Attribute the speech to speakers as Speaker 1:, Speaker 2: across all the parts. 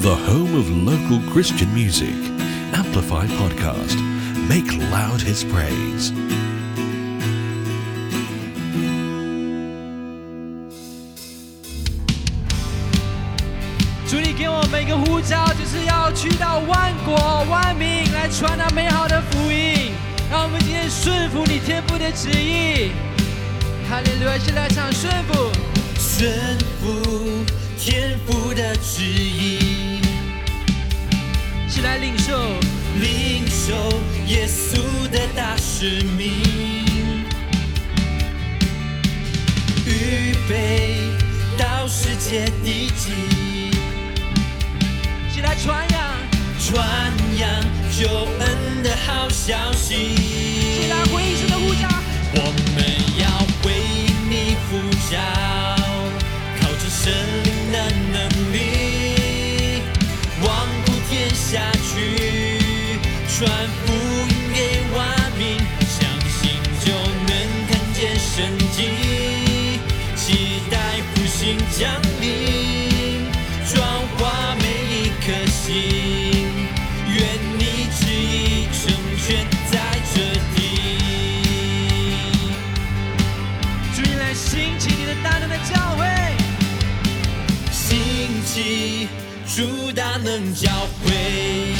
Speaker 1: the home of local Christian music. Amplify Podcast. Make loud his praise.
Speaker 2: Hallelujah, 顺服天父的旨意。来领受，
Speaker 3: 领受耶稣的大使命，预备到世界地极，
Speaker 2: 起来传扬，
Speaker 3: 传扬救恩的好消息，
Speaker 2: 来回应神的呼召，
Speaker 3: 我们要为你呼召，靠着神的能力。下去，传福音给万民，相信就能看见神迹，期待复兴降临。
Speaker 2: 主大能教会，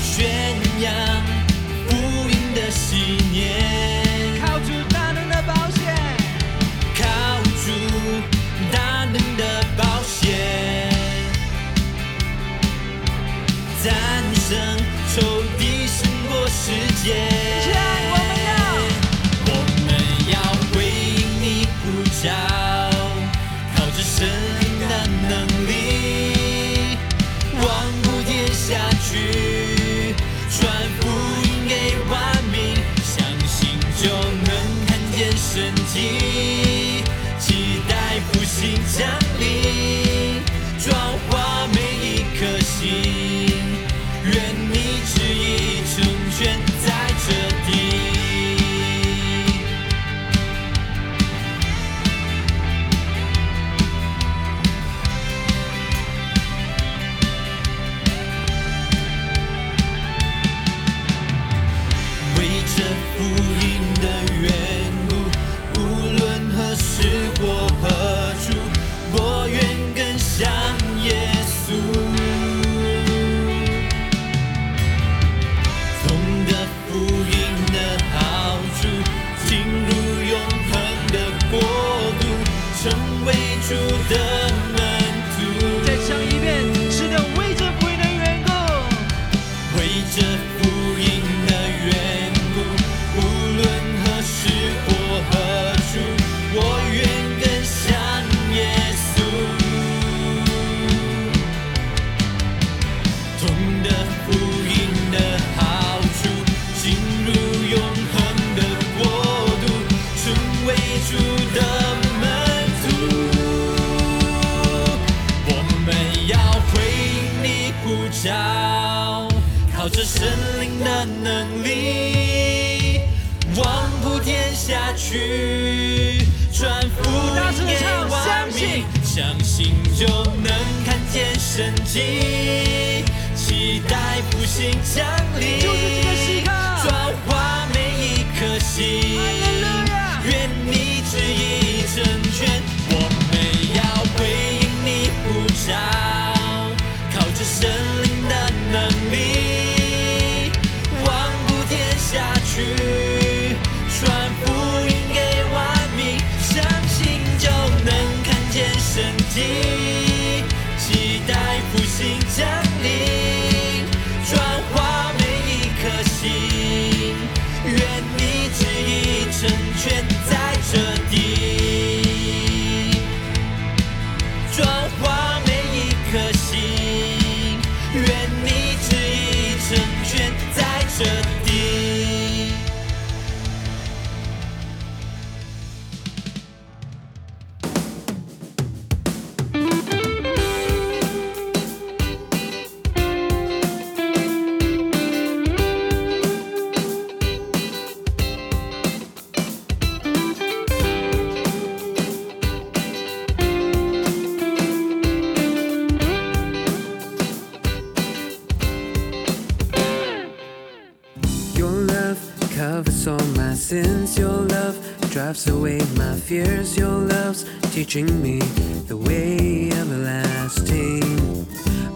Speaker 3: 宣扬无垠的信念，
Speaker 2: 靠住大能的保险，
Speaker 3: 靠住大能的保险，战胜仇敌胜过世界。
Speaker 4: Teaching me the way everlasting.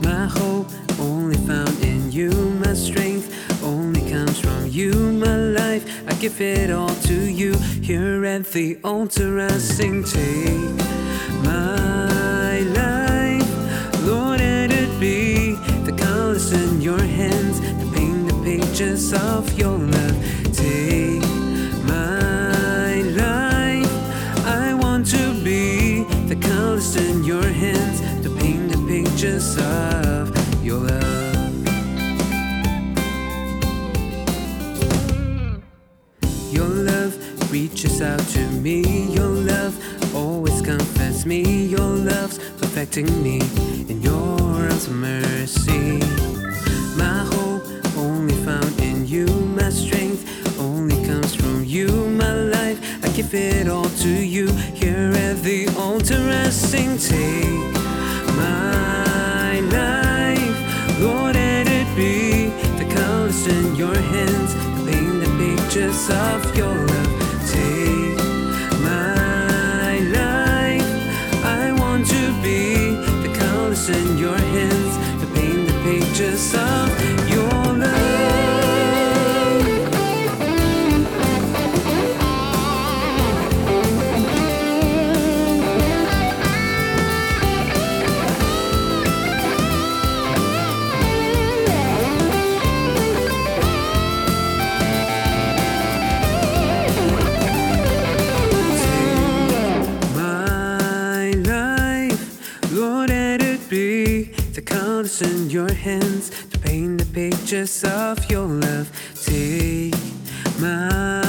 Speaker 4: My hope only found in you. My strength only comes from you. My life, I give it all to you. Here at the altar, I sing, take my life. Lord, let it be the colors in your hands that paint the pages of your love. Me. Your love's perfecting me hands to paint the pictures of your love. Take my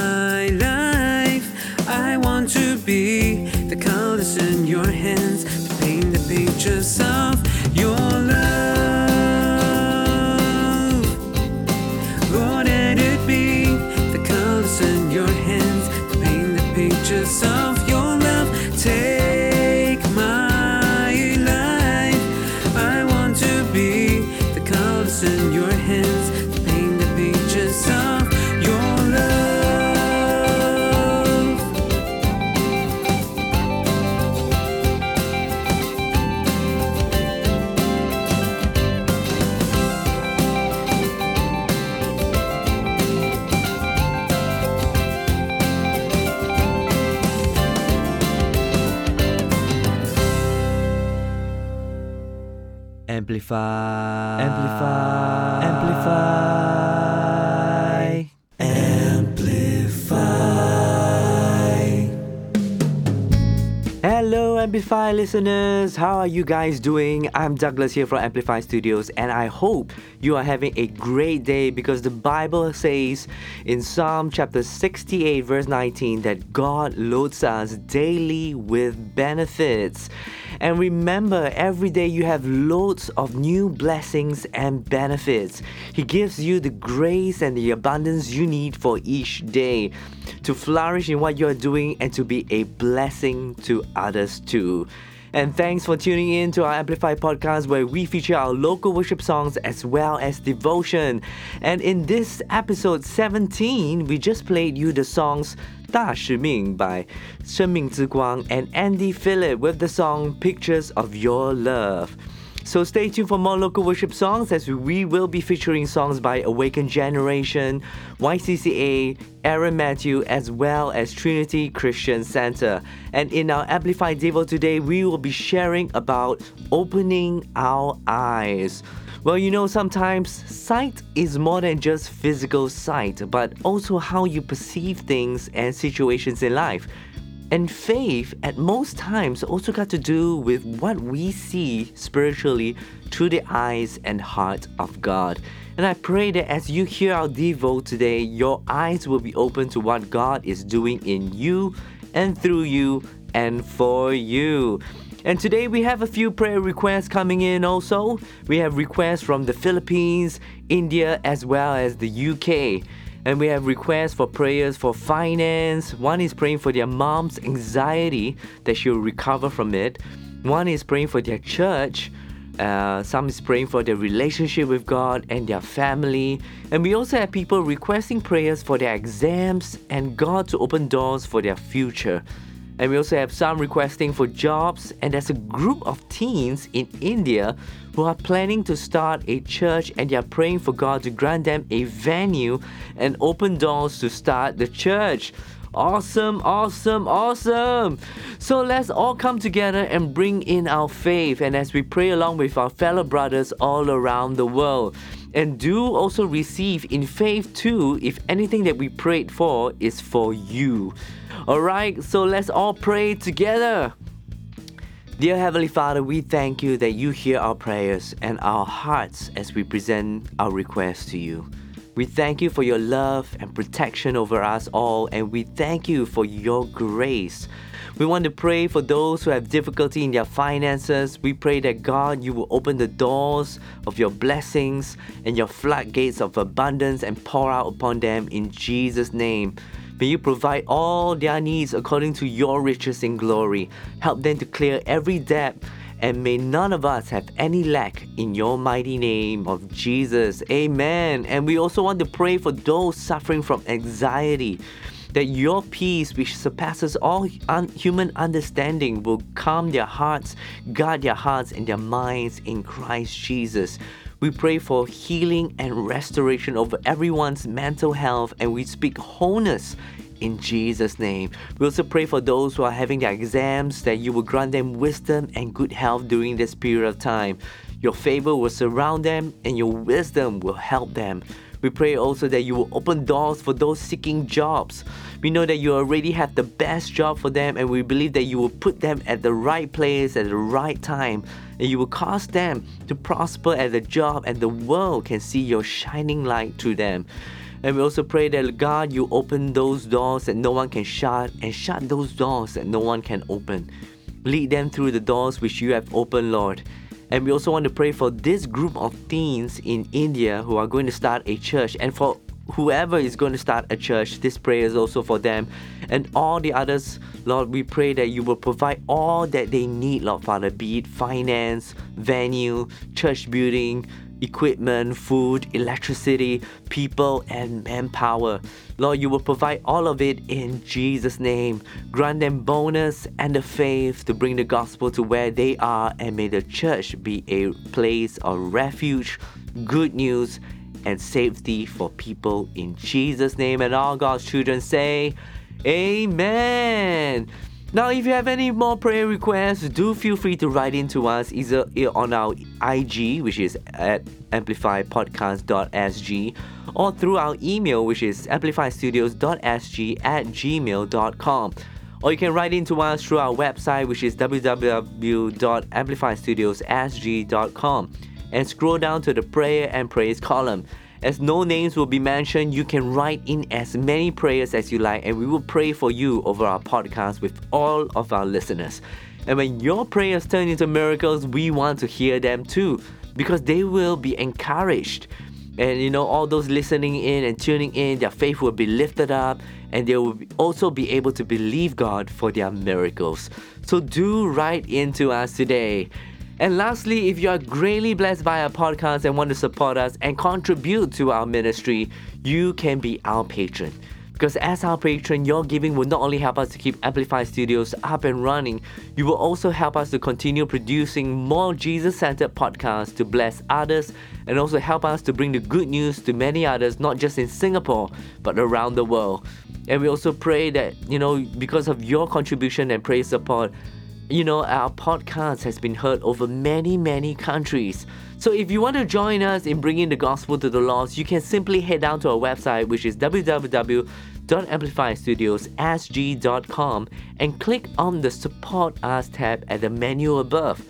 Speaker 4: Amplify.
Speaker 3: Amplify. Amplify. Amplify. Hello, Amplify listeners. How are you guys doing? I'm Douglas here from Amplify Studios, and I hope you are having a great day because the Bible says in Psalm chapter 68, verse 19, that God loads us daily with benefits. And remember, every day you have loads of new blessings and benefits. He gives you the grace and the abundance you need for each day to flourish in what you're doing and to be a blessing to others too. And thanks for tuning in to our Amplify podcast where we feature our local worship songs as well as devotion. And in this episode 17, we just played you the songs 大使命 by 生命之光 and Andy Phillip with the song Pictures of Your Love. So stay tuned for more local worship songs as we will be featuring songs by Awakened Generation, YCCA, Aaron Matthew, as well as Trinity Christian Center. And in our Amplified Devo today, we will be sharing about opening our eyes. Well, you know, sometimes sight is more than just physical sight, but also how you perceive things and situations in life. And faith, at most times, also got to do with what we see spiritually through the eyes and heart of God. And I pray that as you hear our Devo today, your eyes will be open to what God is doing in you and through you and for you. And today we have a few prayer requests coming in also. We have requests from the Philippines, India, as well as the UK. And we have requests for prayers for finance. One is praying for their mom's anxiety that she'll recover from it. One is praying for their church. Uh, some is praying for their relationship with God and their family. And we also have people requesting prayers for their exams and God to open doors for their future. And we also have some requesting for jobs. And there's a group of teens in India who are planning to start a church and they are praying for God to grant them a venue and open doors to start the church. Awesome, awesome, awesome. So let's all come together and bring in our faith and as we pray along with our fellow brothers all around the world. And do also receive in faith too if anything that we prayed for is for you. Alright, so let's all pray together. Dear Heavenly Father, we thank you that you hear our prayers and our hearts as we present our requests to you. We thank you for your love and protection over us all, and we thank you for your grace. We want to pray for those who have difficulty in their finances. We pray that God, you will open the doors of your blessings and your floodgates of abundance and pour out upon them in Jesus' name. May you provide all their needs according to your riches in glory. Help them to clear every debt and may none of us have any lack in your mighty name of Jesus. Amen. And we also want to pray for those suffering from anxiety. That your peace, which surpasses all un- human understanding, will calm their hearts, guard their hearts and their minds in Christ Jesus. We pray for healing and restoration over everyone's mental health, and we speak wholeness in Jesus' name. We also pray for those who are having their exams that you will grant them wisdom and good health during this period of time. Your favor will surround them and your wisdom will help them. We pray also that you will open doors for those seeking jobs. We know that you already have the best job for them, and we believe that you will put them at the right place at the right time, and you will cause them to prosper at the job, and the world can see your shining light through them. And we also pray that God, you open those doors that no one can shut, and shut those doors that no one can open. Lead them through the doors which you have opened, Lord. And we also want to pray for this group of teens in India who are going to start a church and for whoever is going to start a church, this prayer is also for them. And all the others, Lord, we pray that you will provide all that they need, Lord Father, be it finance, venue, church building, equipment, food, electricity, people, and manpower. Lord, you will provide all of it in Jesus' name. Grant them bonus and the faith to bring the gospel to where they are, and may the church be a place of refuge, good news, and safety for people in Jesus' name. And all God's children say, Amen. Now, if you have any more prayer requests, do feel free to write in to us either on our IG, which is at amplifypodcast.sg, or through our email, which is amplifystudios.sg at gmail.com. Or you can write in to us through our website, which is www.amplifystudios.sg.com, and scroll down to the prayer and praise column. As no names will be mentioned, you can write in as many prayers as you like, and we will pray for you over our podcast with all of our listeners. And when your prayers turn into miracles, we want to hear them too, because they will be encouraged. And you know, all those listening in and tuning in, their faith will be lifted up, and they will also be able to believe God for their miracles. So do write into us today. And lastly, if you are greatly blessed by our podcast and want to support us and contribute to our ministry, you can be our patron. Because as our patron, your giving will not only help us to keep Amplify Studios up and running, you will also help us to continue producing more Jesus centered podcasts to bless others and also help us to bring the good news to many others, not just in Singapore, but around the world. And we also pray that, you know, because of your contribution and praise support, you know, our podcast has been heard over many, many countries. So if you want to join us in bringing the gospel to the lost, you can simply head down to our website, which is www.amplifystudios.sg.com and click on the Support Us tab at the menu above.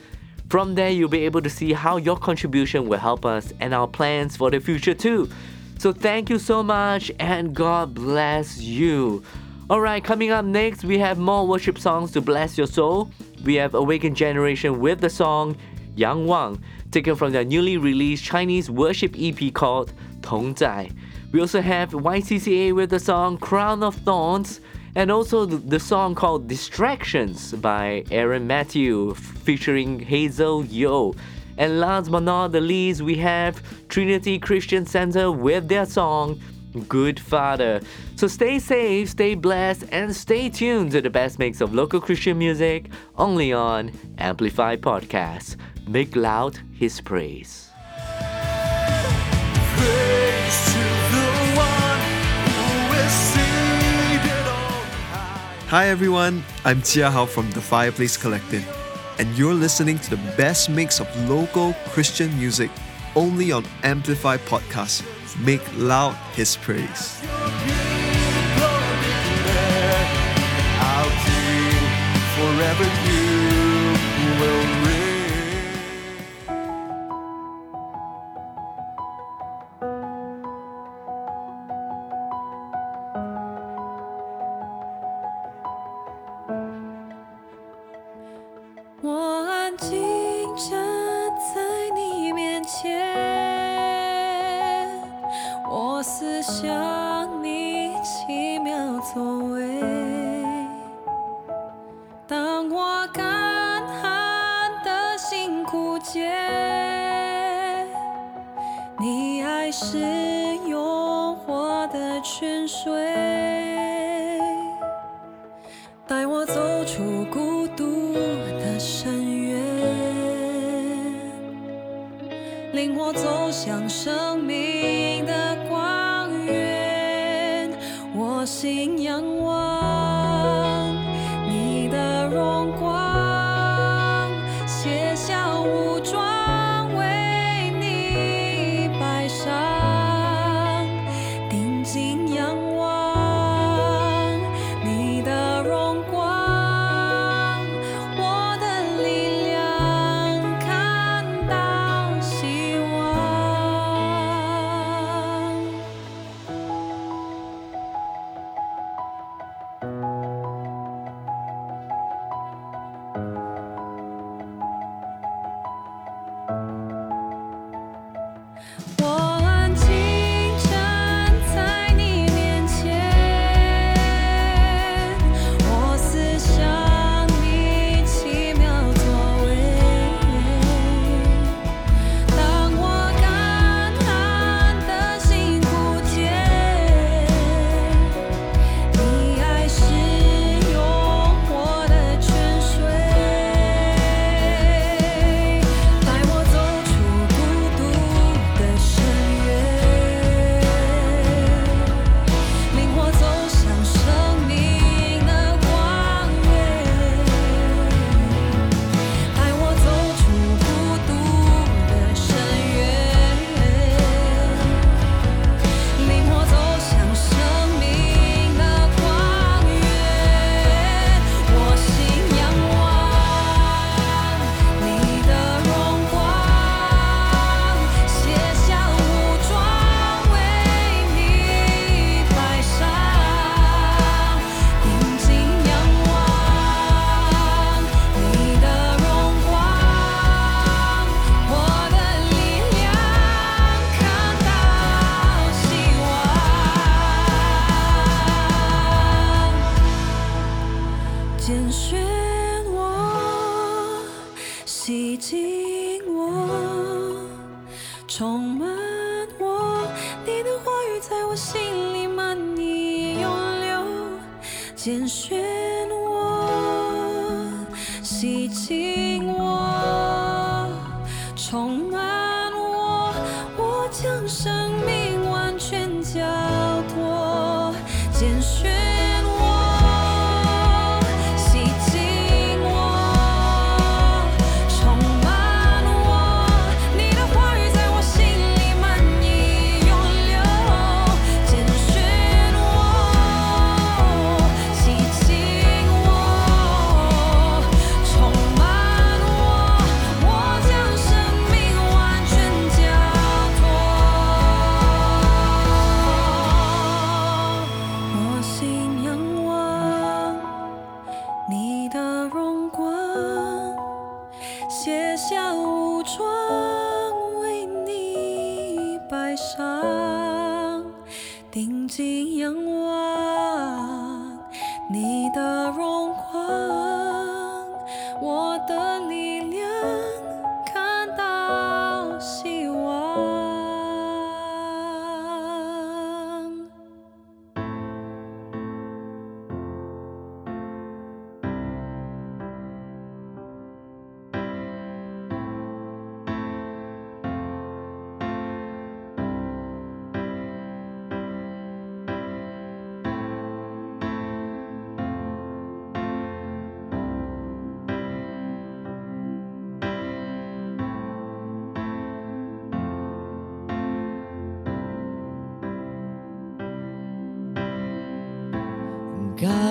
Speaker 3: From there, you'll be able to see how your contribution will help us and our plans for the future too. So thank you so much and God bless you. Alright, coming up next, we have more worship songs to bless your soul. We have Awakened Generation with the song Yang Wang, taken from their newly released Chinese worship EP called Tong Zai. We also have YCCA with the song Crown of Thorns and also the song called Distractions by Aaron Matthew featuring Hazel Yeo. And last but not the least, we have Trinity Christian Center with their song good father. So stay safe, stay blessed, and stay tuned to the best mix of local Christian music only on Amplify Podcast. Make loud his praise.
Speaker 5: Hi everyone, I'm Tia Hao from The Fireplace Collective, and you're listening to the best mix of local Christian music only on Amplify Podcast make loud his praise.
Speaker 6: forever.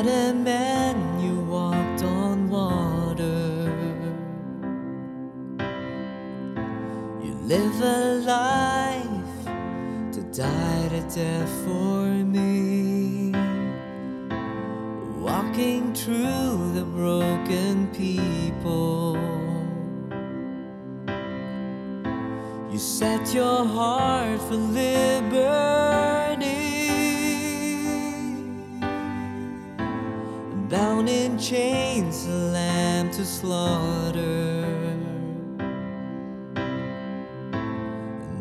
Speaker 3: and then you walked on water. You live a life to die to death for me. Walking through the broken people. You set your heart for liberty. chains, a lamb to slaughter.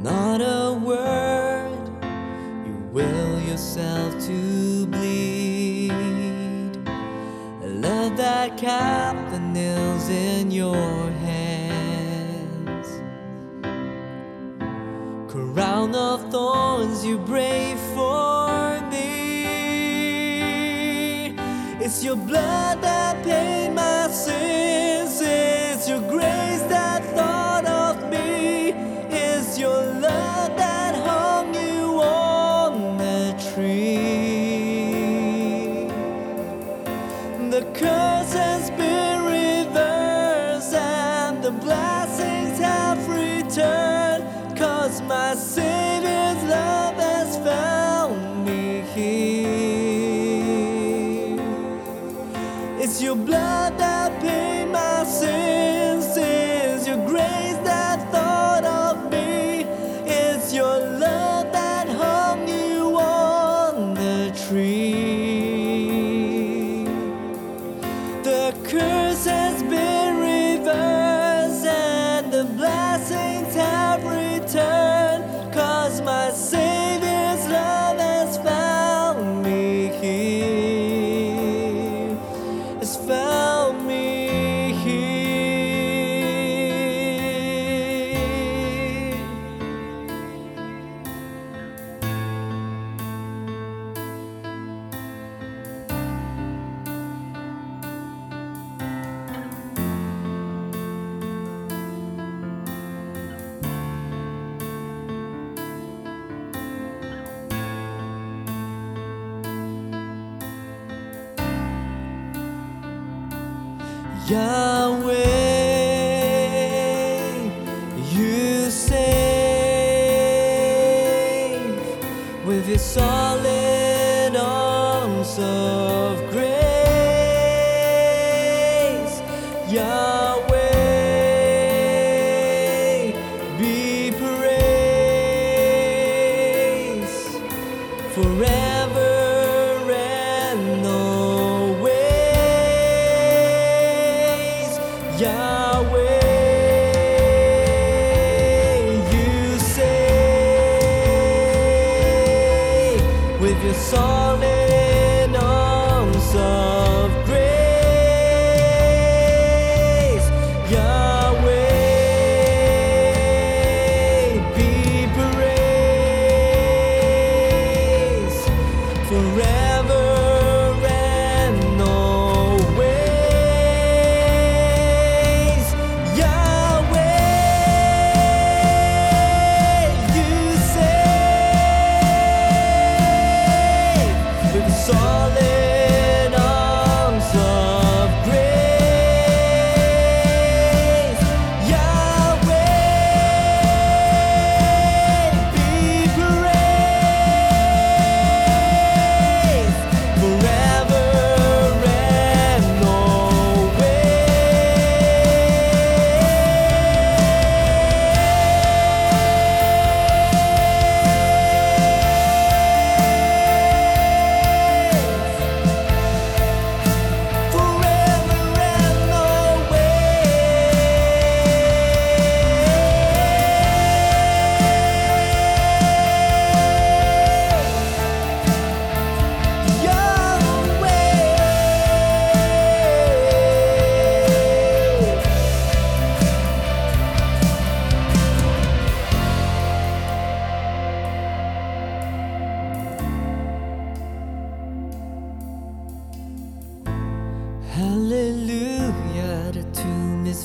Speaker 3: Not a word, you will yourself to bleed. A love that cap the nails in your hands. Crown of thorns, you brave. It's your blood that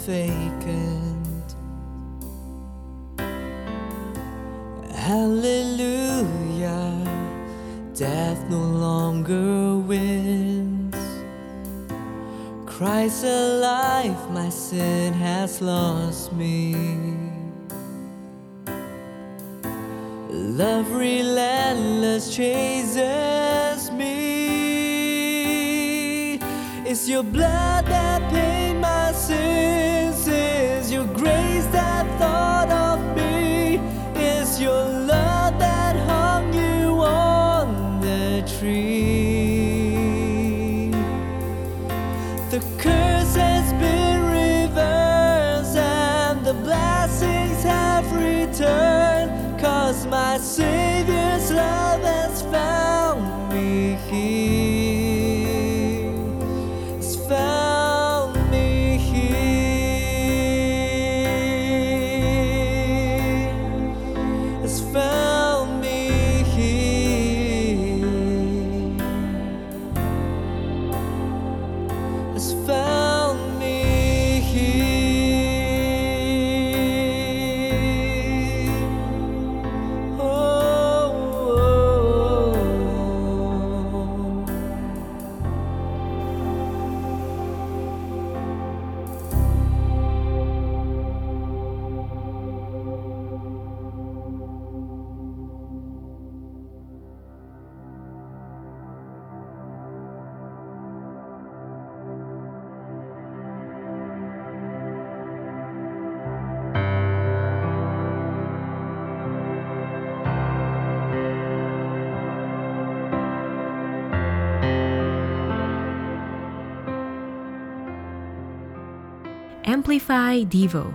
Speaker 3: vacant. Hallelujah, death no longer wins.
Speaker 6: Christ alive, my sin has lost me. Love relentless chases me. It's your blood that
Speaker 7: Amplify Devo.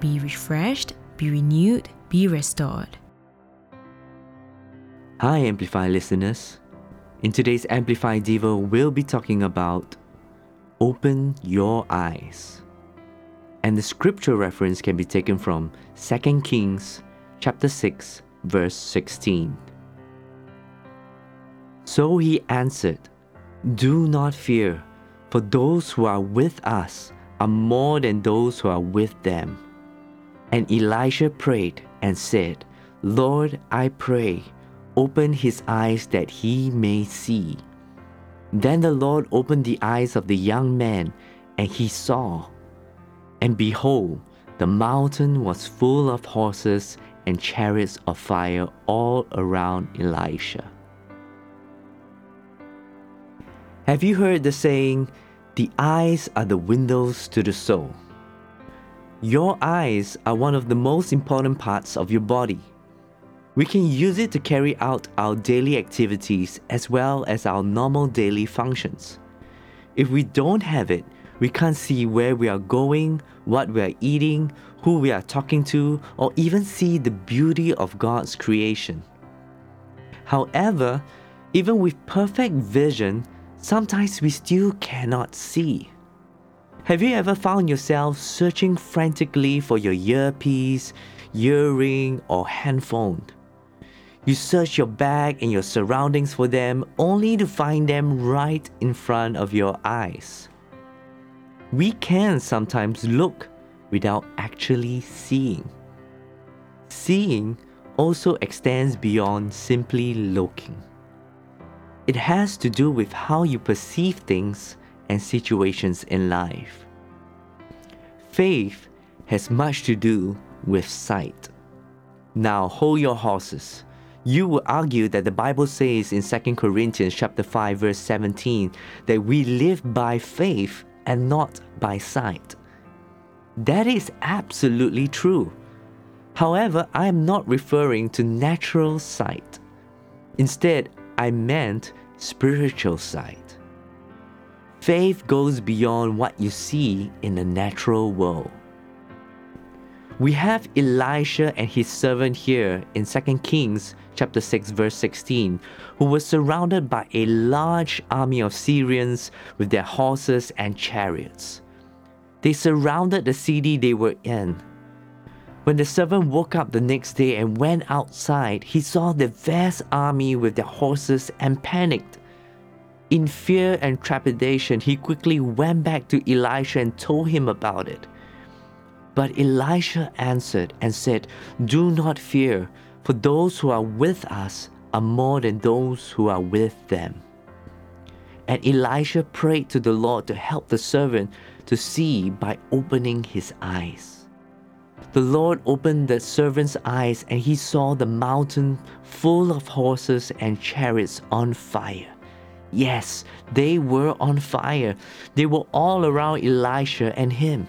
Speaker 7: Be refreshed, be renewed, be restored.
Speaker 3: Hi, Amplify listeners. In today's Amplify Devo, we'll be talking about Open Your Eyes. And the scripture reference can be taken from 2 Kings chapter 6, verse 16. So he answered, Do not fear, for those who are with us are more than those who are with them. And Elisha prayed and said, Lord, I pray, open his eyes that he may see. Then the Lord opened the eyes of the young man, and he saw. And behold, the mountain was full of horses and chariots of fire all around Elisha. Have you heard the saying, the eyes are the windows to the soul? Your eyes are one of the most important parts of your body. We can use it to carry out our daily activities as well as our normal daily functions. If we don't have it, we can't see where we are going, what we are eating, who we are talking to, or even see the beauty of God's creation. However, even with perfect vision, sometimes we still cannot see. Have you ever found yourself searching frantically for your earpiece, earring, or handphone? You search your bag and your surroundings for them only to find them right in front of your eyes. We can sometimes look without actually seeing. Seeing also extends beyond simply looking. It has to do with how you perceive things and situations in life. Faith has much to do with sight. Now hold your horses. You will argue that the Bible says in 2 Corinthians chapter 5 verse 17 that we live by faith and not by sight. That is absolutely true. However, I am not referring to natural sight. Instead, I meant spiritual sight. Faith goes beyond what you see in the natural world. We have Elisha and his servant here in 2 Kings chapter 6 verse 16 who were surrounded by a large army of Syrians with their horses and chariots. They surrounded the city they were in. When the servant woke up the next day and went outside, he saw the vast army with their horses and panicked. In fear and trepidation, he quickly went back to Elisha and told him about it. But Elisha answered and said, Do not fear, for those who are with us are more than those who are with them. And Elisha prayed to the Lord to help the servant to see by opening his eyes. The Lord opened the servant's eyes, and he saw the mountain full of horses and chariots on fire. Yes, they were on fire. They were all around Elisha and him.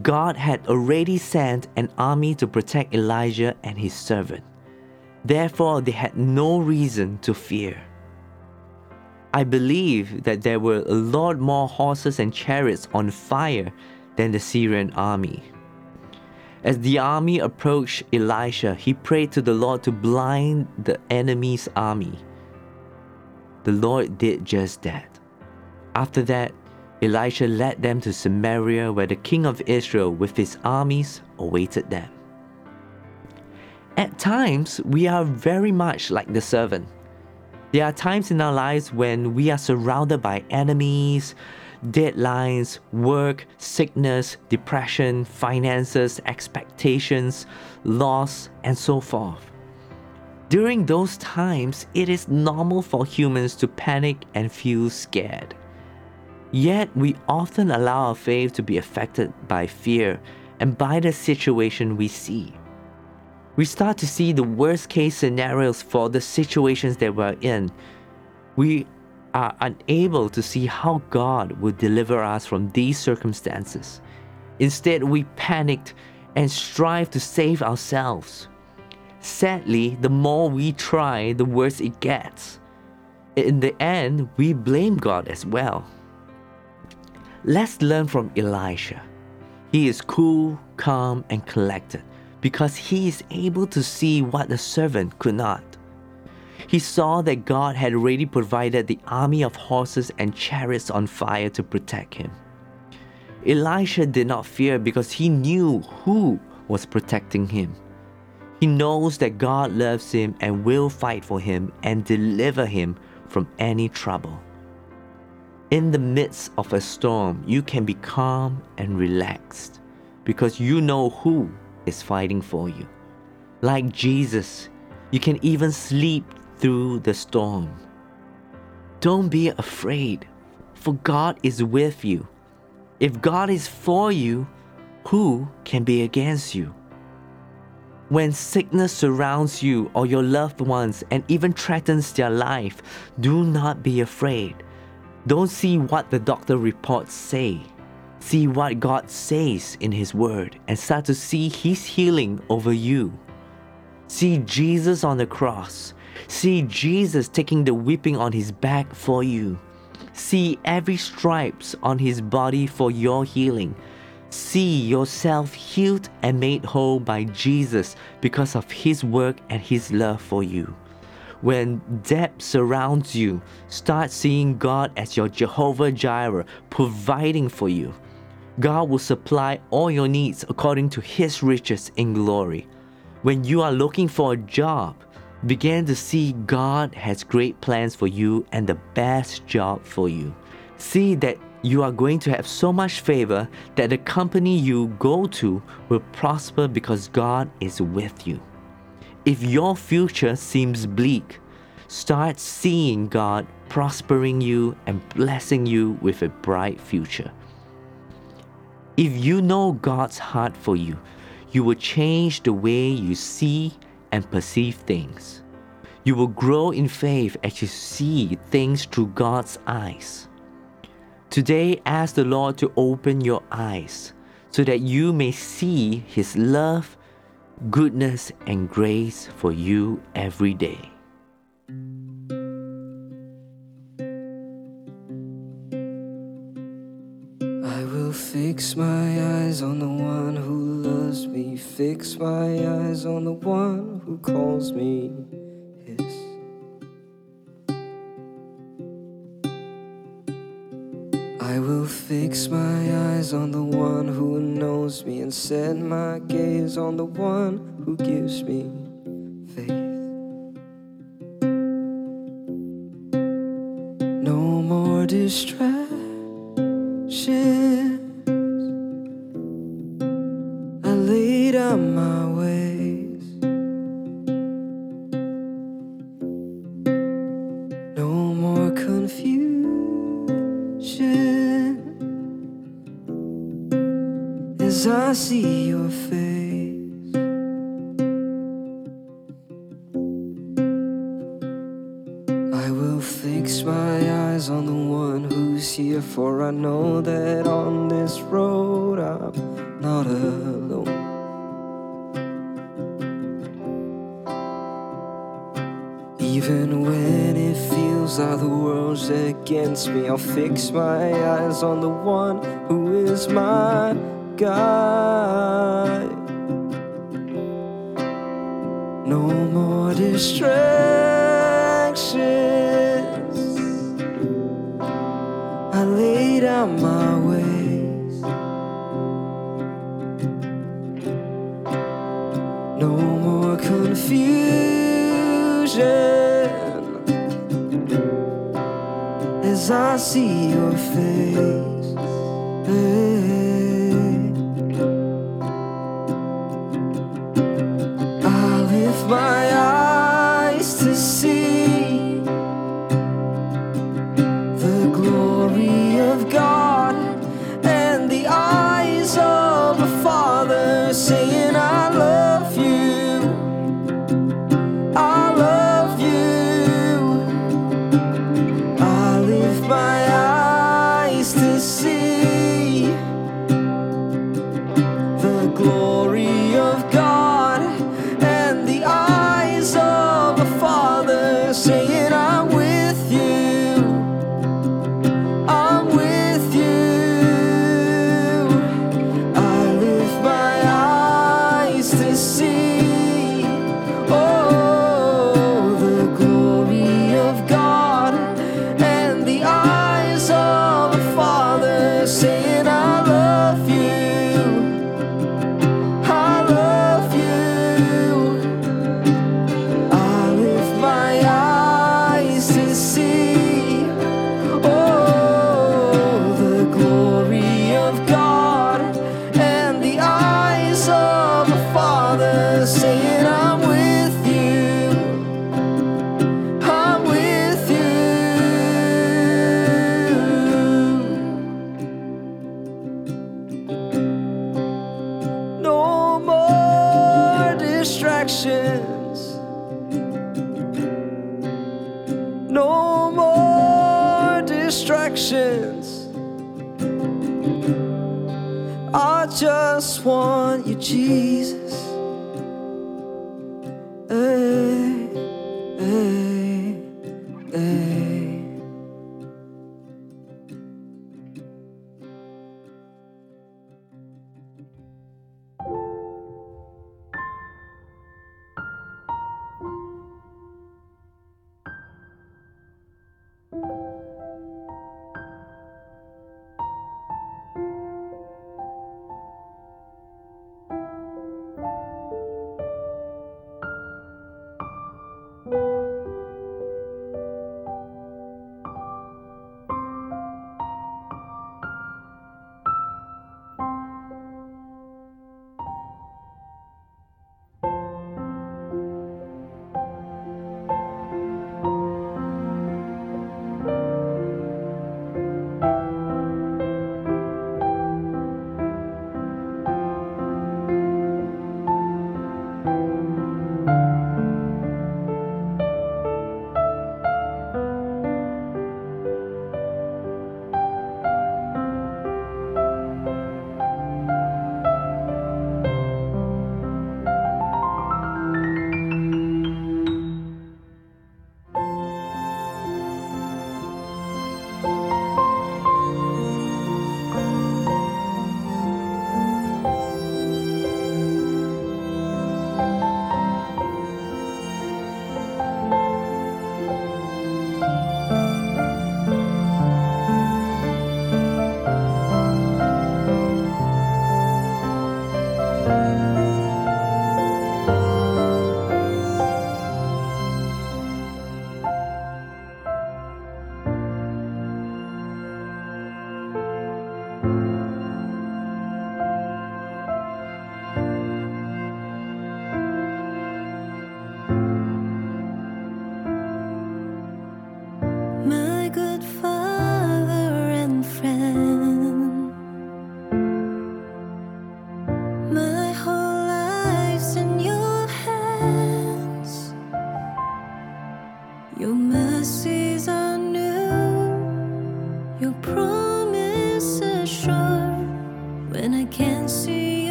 Speaker 3: God had already sent an army to protect Elijah and his servant. Therefore, they had no reason to fear. I believe that there were a lot more horses and chariots on fire than the Syrian army. As the army approached Elisha, he prayed to the Lord to blind the enemy's army. The Lord did just that. After that, Elisha led them to Samaria, where the king of Israel with his armies awaited them. At times, we are very much like the servant. There are times in our lives when we are surrounded by enemies, deadlines, work, sickness, depression, finances, expectations, loss, and so forth. During those times, it is normal for humans to panic and feel scared. Yet, we often allow our faith to be affected by fear and by the situation we see. We start to see the worst case scenarios for the situations that we're in. We are unable to see how God will deliver us from these circumstances. Instead, we panicked and strive to save ourselves. Sadly, the more we try, the worse it gets. In the end, we blame God as well. Let's learn from Elisha. He is cool, calm, and collected because he is able to see what the servant could not. He saw that God had already provided the army of horses and chariots on fire to protect him. Elisha did not fear because he knew who was protecting him. He knows that God loves him and will fight for him and deliver him from any trouble. In the midst of a storm, you can be calm and relaxed because you know who is fighting for you. Like Jesus, you can even sleep through the storm. Don't be afraid, for God is with you. If God is for you, who can be against you? When sickness surrounds you or your loved ones and even threatens their life, do not be afraid. Don't see what the doctor reports say. See what God says in His Word and start to see His healing over you. See Jesus on the cross. See Jesus taking the whipping on His back for you. See every stripes on His body for your healing. See yourself healed and made whole by Jesus because of His work and His love for you. When debt surrounds you, start seeing God as your Jehovah Jireh, providing for you. God will supply all your needs according to His riches in glory. When you are looking for a job, begin to see God has great plans for you and the best job for you. See that you are going to have so much favor that the company you go to will prosper because God is with you. If your future seems bleak, start seeing God prospering you and blessing you with a bright future. If you know God's heart for you, you will change the way you see and perceive things. You will grow in faith as you see things through God's eyes. Today, ask the Lord to open your eyes so that you may see His love, goodness, and grace for you every day.
Speaker 4: Fix my eyes on the one who loves me. Fix my eyes on the one who calls me his. I will fix my eyes on the one who knows me and set my gaze on the one who gives me faith. No more distractions. As I see your face. I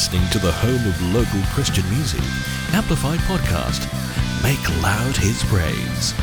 Speaker 1: listening to the home of local Christian music, Amplified Podcast. Make loud his praise.